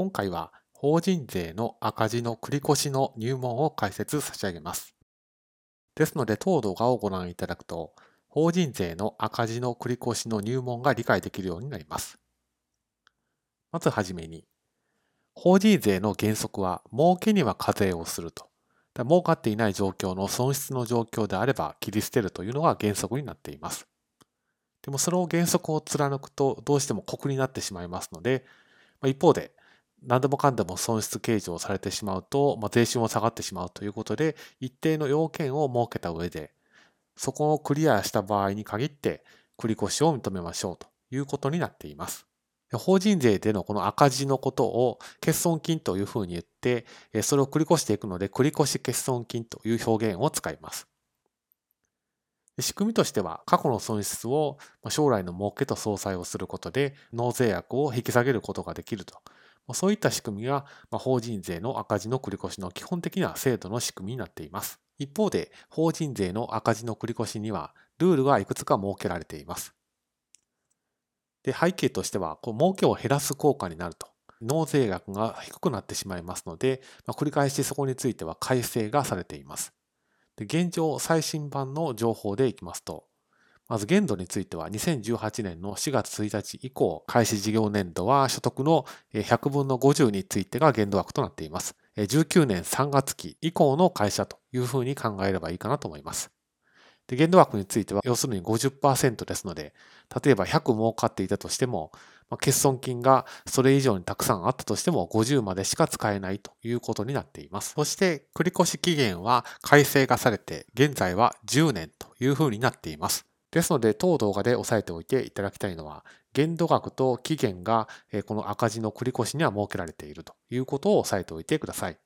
今回は法人税の赤字の繰越の入門を解説差し上げます。ですので、当動画をご覧いただくと、法人税の赤字の繰越の入門が理解できるようになります。まずはじめに、法人税の原則は、儲けには課税をすると。儲かっていない状況の損失の状況であれば切り捨てるというのが原則になっています。でもその原則を貫くとどうしても酷になってしまいますので、一方で何でもかんでも損失計上されてしまうと、まあ、税収も下がってしまうということで、一定の要件を設けた上で、そこをクリアした場合に限って繰り越しを認めましょうということになっています。法人税でのこの赤字のことを欠損金というふうに言って、それを繰り越していくので、繰越欠損金という表現を使います。仕組みとしては、過去の損失を将来の儲けと相殺をすることで、納税額を引き下げることができると。そういった仕組みが法人税の赤字の繰越しの基本的な制度の仕組みになっています。一方で、法人税の赤字の繰越しには、ルールがいくつか設けられています。で、背景としては、こう儲けを減らす効果になると。納税額が低くなってしまいますので、まあ、繰り返しそこについては改正がされています。で現状最新版の情報でいきますと、まず限度については2018年の4月1日以降、開始事業年度は所得の100分の50についてが限度額となっています。19年3月期以降の会社というふうに考えればいいかなと思います。で、限度額については、要するに50%ですので、例えば100儲かっていたとしても、まあ、欠損金がそれ以上にたくさんあったとしても50までしか使えないということになっています。そして、繰越期限は改正がされて、現在は10年というふうになっています。ですので、当動画で押さえておいていただきたいのは、限度額と期限がこの赤字の繰越しには設けられているということを押さえておいてください。